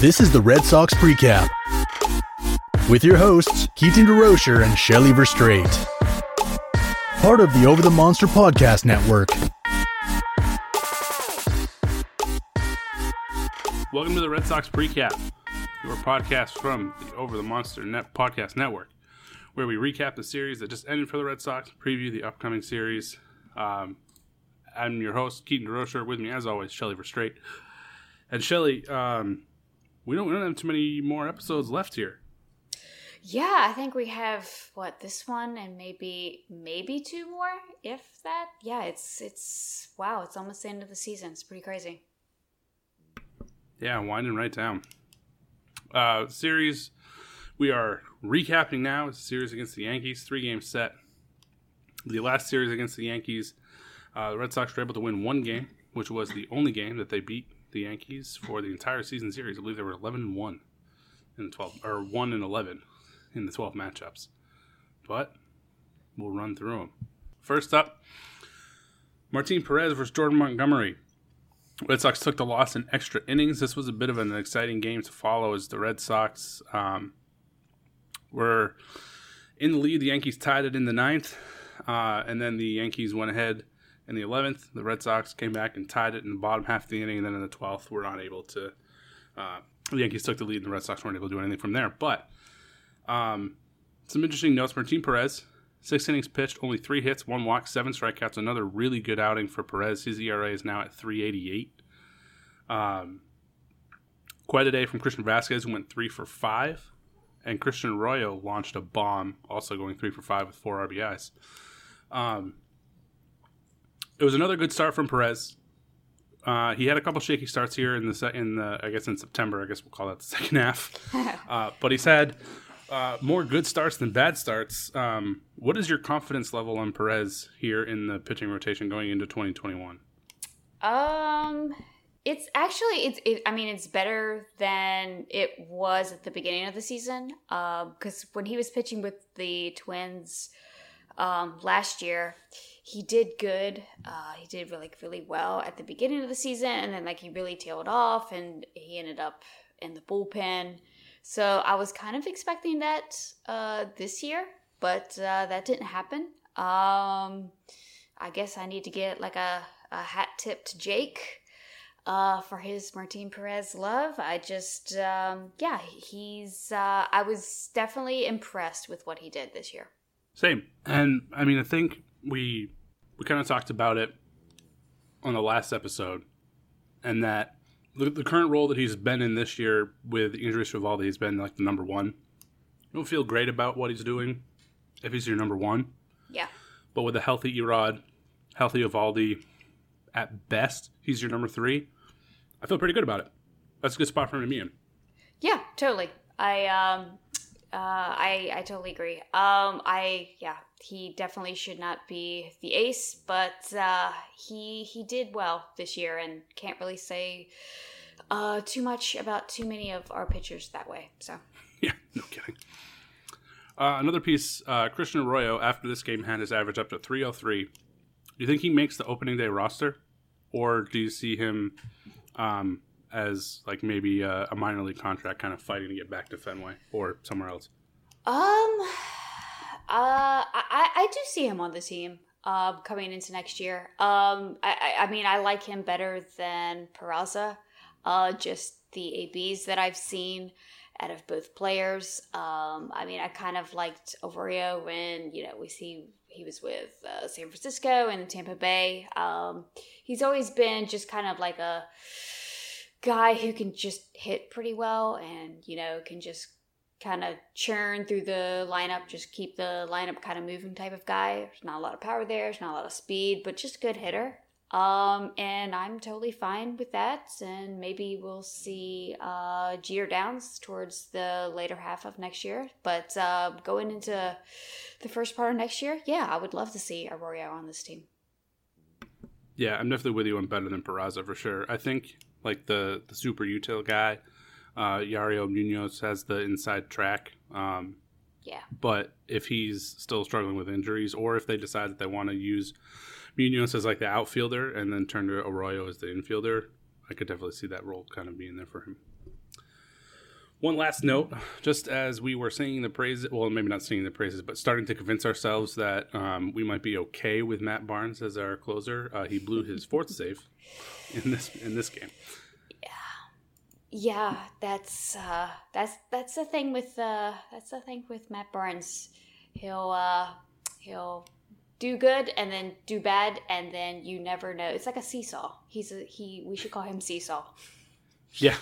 This is the Red Sox Precap with your hosts, Keaton DeRocher and Shelly Verstrate. Part of the Over the Monster Podcast Network. Welcome to the Red Sox Precap, your podcast from the Over the Monster Net Podcast Network, where we recap the series that just ended for the Red Sox, preview the upcoming series. Um, I'm your host, Keaton DeRocher. With me, as always, Shelly Verstrate. And Shelly, um, we don't we don't have too many more episodes left here. Yeah, I think we have what this one and maybe maybe two more, if that. Yeah, it's it's wow, it's almost the end of the season. It's pretty crazy. Yeah, winding right down. Uh, series we are recapping now. It's a series against the Yankees, three game set. The last series against the Yankees, uh, the Red Sox were able to win one game, which was the only game that they beat the Yankees for the entire season series. I believe they were eleven and one in the twelve, or one and eleven in the twelve matchups. But we'll run through them. First up, Martin Perez versus Jordan Montgomery. Red Sox took the loss in extra innings. This was a bit of an exciting game to follow as the Red Sox um, were in the lead. The Yankees tied it in the ninth, uh, and then the Yankees went ahead in the 11th. The Red Sox came back and tied it in the bottom half of the inning, and then in the 12th, were not able to. Uh, the Yankees took the lead, and the Red Sox weren't able to do anything from there. But um, some interesting notes: Martin Perez, six innings pitched, only three hits, one walk, seven strikeouts. Another really good outing for Perez. His ERA is now at 3.88. Um, quite a day from Christian Vasquez, who went three for five, and Christian Arroyo launched a bomb, also going three for five with four RBIs. Um, it was another good start from Perez. Uh, he had a couple shaky starts here in the se- in the I guess in September. I guess we'll call that the second half. uh, but he's had uh, more good starts than bad starts. Um, what is your confidence level on Perez here in the pitching rotation going into 2021? Um, it's actually it's it, I mean it's better than it was at the beginning of the season. Um, because when he was pitching with the Twins, um, last year, he did good. Uh, he did really really well at the beginning of the season, and then like he really tailed off, and he ended up in the bullpen. So I was kind of expecting that uh, this year, but uh, that didn't happen. Um, I guess I need to get like a, a hat tip to Jake uh, for his Martin Perez love. I just, um, yeah, he's. Uh, I was definitely impressed with what he did this year. Same, and I mean, I think we we kind of talked about it on the last episode, and that the, the current role that he's been in this year with injuries to Valdi, he's been like the number one. You don't feel great about what he's doing if he's your number one. Yeah. But with a healthy Erod, healthy Eovaldi, at best, he's your number three. I feel pretty good about it. That's a good spot for him to be in. Yeah, totally. I um uh I I totally agree. Um I yeah, he definitely should not be the ace, but uh he he did well this year and can't really say uh too much about too many of our pitchers that way. So Yeah, no kidding. Uh, another piece, uh, Christian Arroyo, after this game, had his average up to 303. Do you think he makes the opening day roster? Or do you see him um, as like maybe a, a minor league contract kind of fighting to get back to Fenway or somewhere else? Um, uh, I, I do see him on the team uh, coming into next year. Um, I, I mean, I like him better than Peraza. Uh, just the ABs that I've seen out of both players. Um, I mean, I kind of liked Arroyo when you know we see he was with uh, San Francisco and Tampa Bay. Um, he's always been just kind of like a guy who can just hit pretty well and you know can just kind of churn through the lineup, just keep the lineup kind of moving type of guy. There's not a lot of power there, there's not a lot of speed, but just a good hitter. Um, and I'm totally fine with that. And maybe we'll see uh, Jeter Downs towards the later half of next year. But uh, going into the first part of next year, yeah, I would love to see Arroyo on this team. Yeah, I'm definitely with you on better than Peraza for sure. I think like the the super util guy, uh, Yairo Munoz has the inside track. Um, yeah. But if he's still struggling with injuries, or if they decide that they want to use Munoz as like the outfielder and then turn to Arroyo as the infielder, I could definitely see that role kind of being there for him. One last note, just as we were singing the praises, well, maybe not singing the praises, but starting to convince ourselves that um, we might be okay with Matt Barnes as our closer, uh, he blew his fourth save in this in this game. Yeah, yeah, that's uh, that's that's the thing with uh, that's the thing with Matt Barnes. He'll uh, he'll do good and then do bad and then you never know. It's like a seesaw. He's a he. We should call him seesaw. Yeah,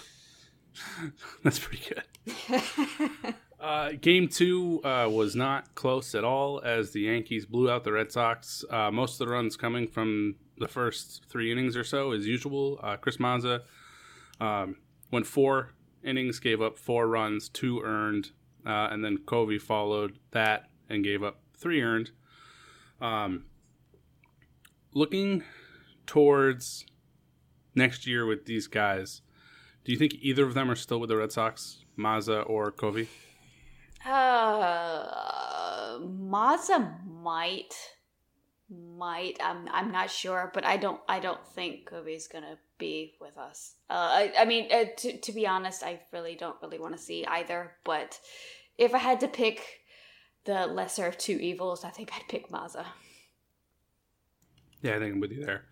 that's pretty good. uh, game two uh, was not close at all as the Yankees blew out the Red Sox. Uh, most of the runs coming from the first three innings or so, as usual. Uh, Chris Mazza um, went four innings, gave up four runs, two earned, uh, and then Covey followed that and gave up three earned. Um, looking towards next year with these guys, do you think either of them are still with the Red Sox, Mazza or Covey? Uh, Mazza might, might. I'm I'm not sure, but I don't I don't think Covey's gonna be with us. Uh, I I mean, uh, to to be honest, I really don't really want to see either. But if I had to pick the lesser of two evils, I think I'd pick Mazza. Yeah, I think I'm with you there.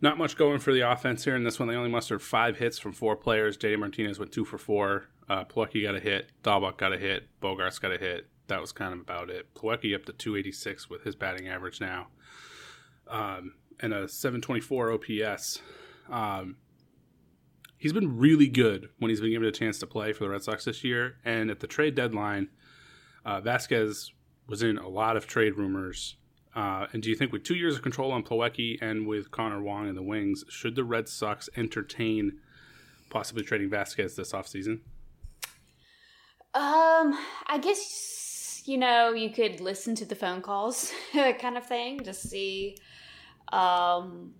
Not much going for the offense here in this one. They only mustered five hits from four players. JD Martinez went two for four. Uh, got a hit. Dalbec got a hit. Bogaerts got a hit. That was kind of about it. Plawecki up to 286 with his batting average now. Um, and a 724 OPS. Um, he's been really good when he's been given a chance to play for the Red Sox this year. And at the trade deadline, uh, Vasquez was in a lot of trade rumors. Uh, and do you think with two years of control on Plawecki and with Connor Wong in the wings, should the Red Sox entertain possibly trading Vasquez this offseason? Um, I guess you know you could listen to the phone calls, kind of thing, to see um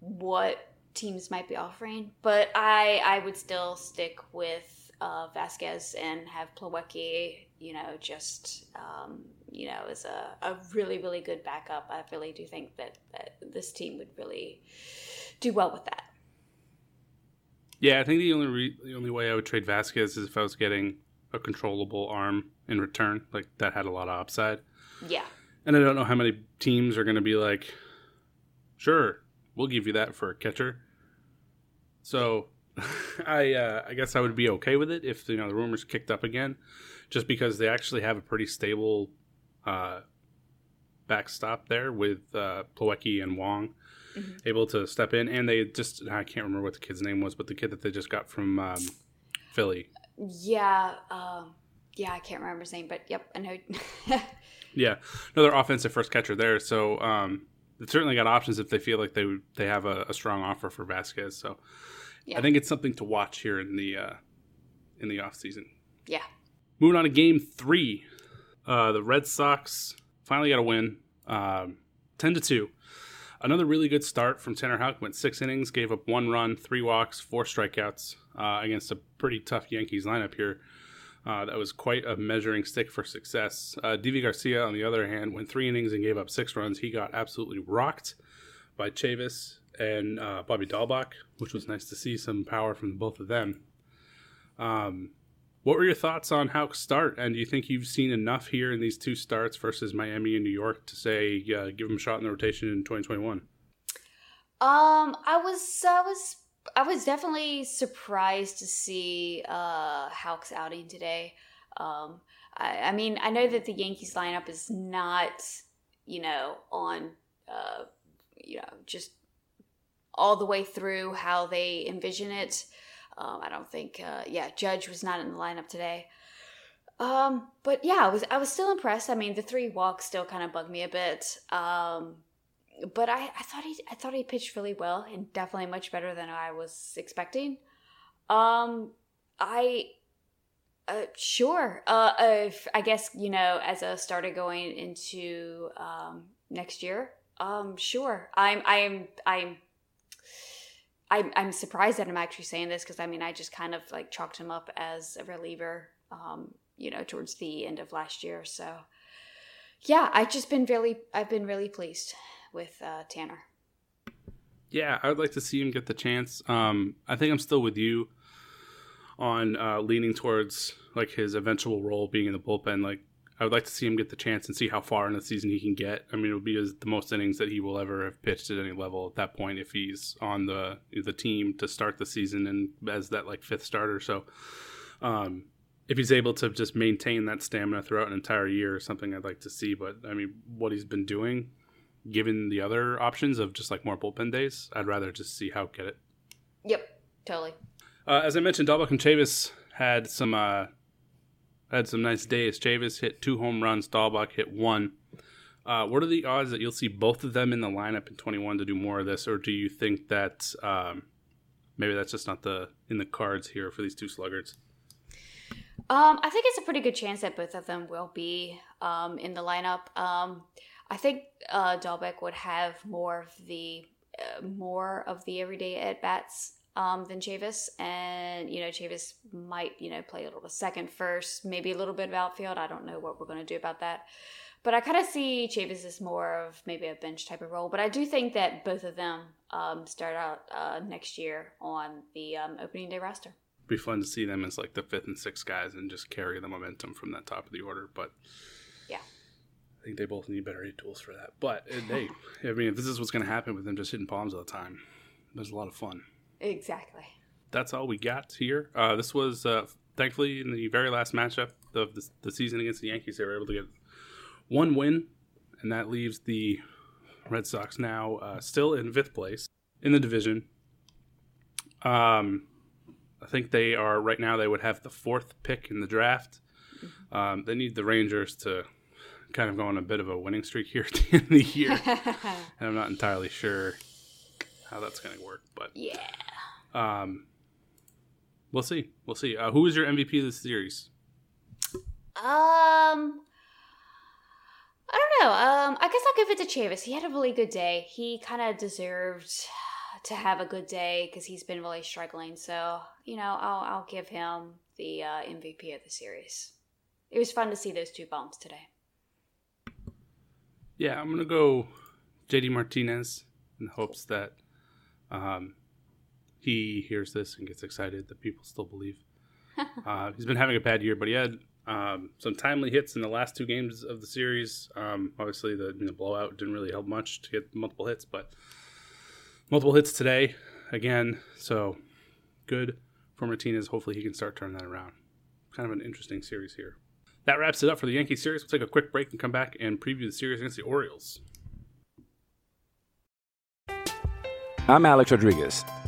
what teams might be offering. But I I would still stick with uh, Vasquez and have Plawecki, you know, just um, you know, as a, a really really good backup. I really do think that, that this team would really do well with that. Yeah, I think the only re- the only way I would trade Vasquez is if I was getting a controllable arm in return, like that had a lot of upside. Yeah. And I don't know how many teams are going to be like, sure, we'll give you that for a catcher. So I uh, I guess I would be okay with it if you know the rumors kicked up again, just because they actually have a pretty stable uh, backstop there with uh, and Wong mm-hmm. able to step in, and they just I can't remember what the kid's name was, but the kid that they just got from um, Philly. Yeah, um, yeah, I can't remember his name, but yep, I know. yeah, another offensive first catcher there. So um, they've certainly got options if they feel like they they have a, a strong offer for Vasquez. So yeah. I think it's something to watch here in the uh, in the off season. Yeah. Moving on to game three, uh, the Red Sox finally got a win, um, ten to two. Another really good start from Tanner Houck. Went six innings, gave up one run, three walks, four strikeouts uh, against a pretty tough Yankees lineup here. Uh, that was quite a measuring stick for success. Uh, Deivi Garcia, on the other hand, went three innings and gave up six runs. He got absolutely rocked by Chavis and uh, Bobby Dalbec, which was nice to see some power from both of them. Um, what were your thoughts on Houck's start? And do you think you've seen enough here in these two starts versus Miami and New York to say uh, give him a shot in the rotation in 2021? Um, I was, I was, I was definitely surprised to see uh, Houck's outing today. Um, I, I mean, I know that the Yankees lineup is not, you know, on, uh, you know, just all the way through how they envision it. Um, I don't think, uh, yeah, Judge was not in the lineup today. Um, but yeah, I was I was still impressed. I mean, the three walks still kind of bugged me a bit. Um, but I, I thought he I thought he pitched really well and definitely much better than I was expecting. Um, I uh, sure. Uh, if, I guess you know, as a starter going into um, next year. Um, sure. I'm I'm I'm I'm, I'm surprised that I'm actually saying this because I mean I just kind of like chalked him up as a reliever, um, you know, towards the end of last year. So yeah, I've just been really I've been really pleased with uh, Tanner. Yeah, I would like to see him get the chance. Um, I think I'm still with you on uh, leaning towards like his eventual role being in the bullpen. Like I would like to see him get the chance and see how far in the season he can get. I mean, it would be as, the most innings that he will ever have pitched at any level at that point if he's on the the team to start the season and as that like fifth starter. So, um, if he's able to just maintain that stamina throughout an entire year, is something I'd like to see. But I mean, what he's been doing, given the other options of just like more bullpen days, I'd rather just see how get it. Yep, totally. Uh, as I mentioned, Dalbec and Chavis had some uh, had some nice days. Chavis hit two home runs. Dalbec hit one. Uh, what are the odds that you'll see both of them in the lineup in 21 to do more of this, or do you think that um, maybe that's just not the in the cards here for these two sluggards? Um, I think it's a pretty good chance that both of them will be um, in the lineup. Um, I think uh, would have more of the uh, more of the everyday at bats um, than Chavis. And, you know, Chavis might, you know, play a little second first, maybe a little bit of outfield. I don't know what we're going to do about that. But I kind of see Chavis as more of maybe a bench type of role. But I do think that both of them um, start out uh, next year on the um, opening day roster. Be fun to see them as like the fifth and sixth guys and just carry the momentum from that top of the order. But yeah, I think they both need better tools for that. But hey, I mean, if this is what's going to happen with them just hitting palms all the time, there's a lot of fun. Exactly. That's all we got here. Uh, this was uh, thankfully in the very last matchup of the, the season against the Yankees. They were able to get one win, and that leaves the Red Sox now uh, still in fifth place in the division. Um, I think they are right now. They would have the fourth pick in the draft. Um, they need the Rangers to kind of go on a bit of a winning streak here at the end of the year, and I'm not entirely sure how that's going to work. But yeah, um, we'll see. We'll see. Uh, who is your MVP of the series? Um, I don't know. Um, I guess I'll give it to Chavis. He had a really good day. He kind of deserved to have a good day because he's been really struggling. So you know, I'll I'll give him the uh, MVP of the series. It was fun to see those two bumps today. Yeah, I'm gonna go JD Martinez in hopes that um, he hears this and gets excited that people still believe. uh, he's been having a bad year, but he had um, some timely hits in the last two games of the series. Um, obviously, the, the blowout didn't really help much to get multiple hits, but multiple hits today again. So good for Martinez. Hopefully, he can start turning that around. Kind of an interesting series here. That wraps it up for the Yankee series. We'll take a quick break and come back and preview the series against the Orioles. I'm Alex Rodriguez.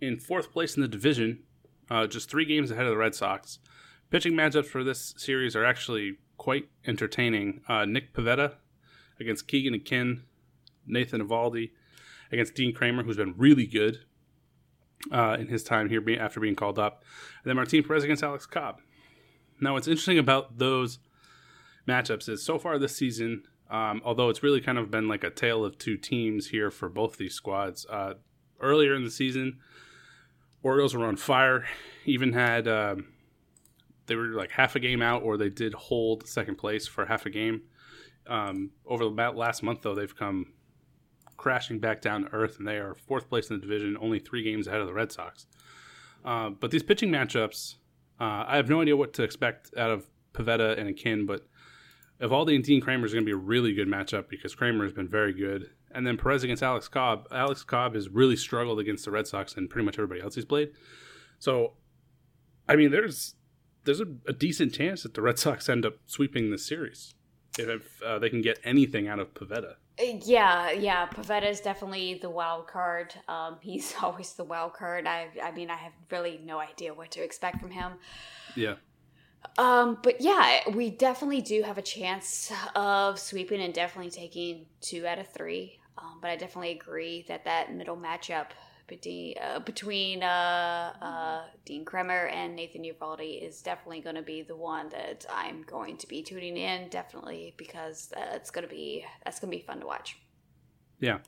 in fourth place in the division, uh, just three games ahead of the Red Sox. Pitching matchups for this series are actually quite entertaining. Uh, Nick Pivetta against Keegan Akin, Nathan Eovaldi against Dean Kremer, who's been really good uh, in his time here after being called up. And then Martin Perez against Alex Cobb. Now, what's interesting about those matchups is so far this season, um, although it's really kind of been like a tale of two teams here for both these squads. Uh, earlier in the season, Orioles were on fire. Even had um, they were like half a game out, or they did hold second place for half a game. Um, over the last month, though, they've come crashing back down to earth, and they are fourth place in the division, only three games ahead of the Red Sox. Uh, but these pitching matchups, uh, I have no idea what to expect out of Pivetta and Akin, but Eovaldi and Dean Kremer is going to be a really good matchup because Kremer has been very good. And then Perez against Alex Cobb. Alex Cobb has really struggled against the Red Sox and pretty much everybody else he's played. So, I mean, there's there's a, a decent chance that the Red Sox end up sweeping this series if, if uh, they can get anything out of Pivetta. Yeah, yeah. Pivetta is definitely the wild card. Um, he's always the wild card. I, I mean, I have really no idea what to expect from him. Yeah. Um, but yeah, we definitely do have a chance of sweeping and definitely taking two out of three. Um, but I definitely agree that that middle matchup between uh, between uh, uh, Dean Kremer and Nathan Eovaldi is definitely going to be the one that I'm going to be tuning in. Definitely because uh, it's going to be that's going to be fun to watch. Yeah.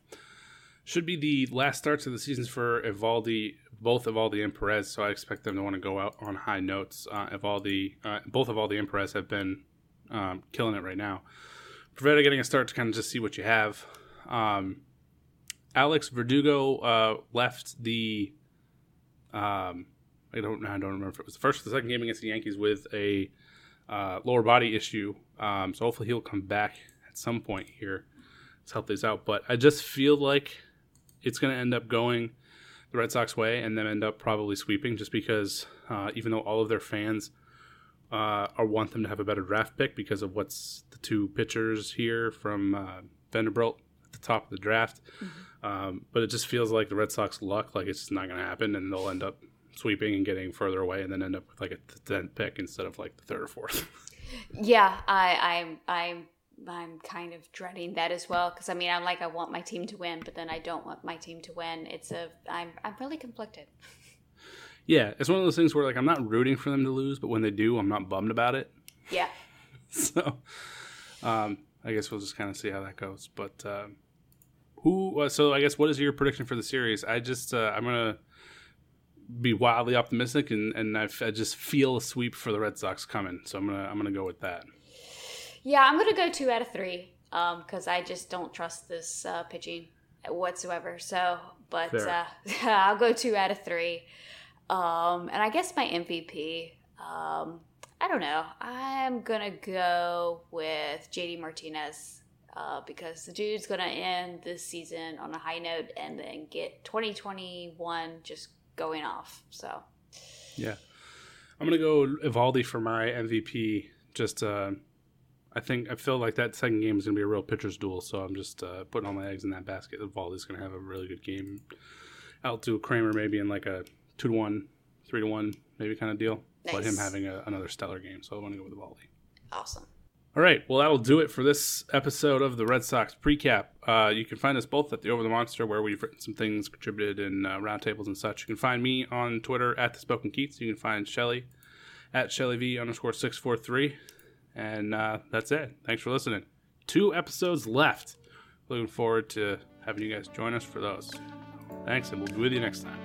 Should be the last starts of the seasons for Eovaldi, both Eovaldi and Perez, so I expect them to want to go out on high notes. Uh, Eovaldi, uh, both Eovaldi and Perez have been um, killing it right now. Pivetta getting a start to kind of just see what you have. Um, Alex Verdugo uh, left the. Um, I don't. I don't remember if it was the first or the second game against the Yankees with a uh, lower body issue. Um, so hopefully he'll come back at some point here to help this out. But I just feel like it's going to end up going the Red Sox way and then end up probably sweeping, just because uh, even though all of their fans uh, are want them to have a better draft pick because of what's the two pitchers here from uh, Vanderbilt the top of the draft. Um, but it just feels like the Red Sox luck, like it's just not going to happen, and they'll end up sweeping and getting further away, and then end up with like a tenth pick instead of like the third or fourth. Yeah, I, I'm I'm I'm kind of dreading that as well because I mean I'm like I want my team to win, but then I don't want my team to win. It's a I'm I'm really conflicted. yeah, it's one of those things where like I'm not rooting for them to lose, but when they do, I'm not bummed about it. Yeah. so, um, I guess we'll just kind of see how that goes. But um, who? Uh, so I guess what is your prediction for the series? I just uh, I'm gonna be wildly optimistic, and and I, just feel a sweep for the Red Sox coming. So I'm gonna I'm gonna go with that. Yeah, I'm gonna go two out of three because I just don't trust this uh, pitching whatsoever. So, but uh, I'll go two out of three. Um, and I guess my MVP, um, I don't know. I'm gonna go with JD Martinez uh, because the dude's gonna end this season on a high note and then get 2021 just going off. So, Yeah, I'm gonna go Eovaldi for my MVP. Just uh, I think I feel like that second game is to be a real pitcher's duel. So I'm just uh, putting all my eggs in that basket. Eovaldi's going to have a really good game. Out to Kremer maybe in like a two to one, three to one, maybe kind of deal. Nice. But him having a, another stellar game. So I want to go with Eovaldi. Awesome. All right. Well, that'll do it for this episode of the Red Sox Precap. Uh, you can find us both at the Over the Monster, where we've written some things, contributed in uh, roundtables and such. You can find me on Twitter at the Spoken Keats. You can find Shelly at Shelly V underscore six four three. And uh, that's it. Thanks for listening. Two episodes left. Looking forward to having you guys join us for those. Thanks, and we'll be with you next time.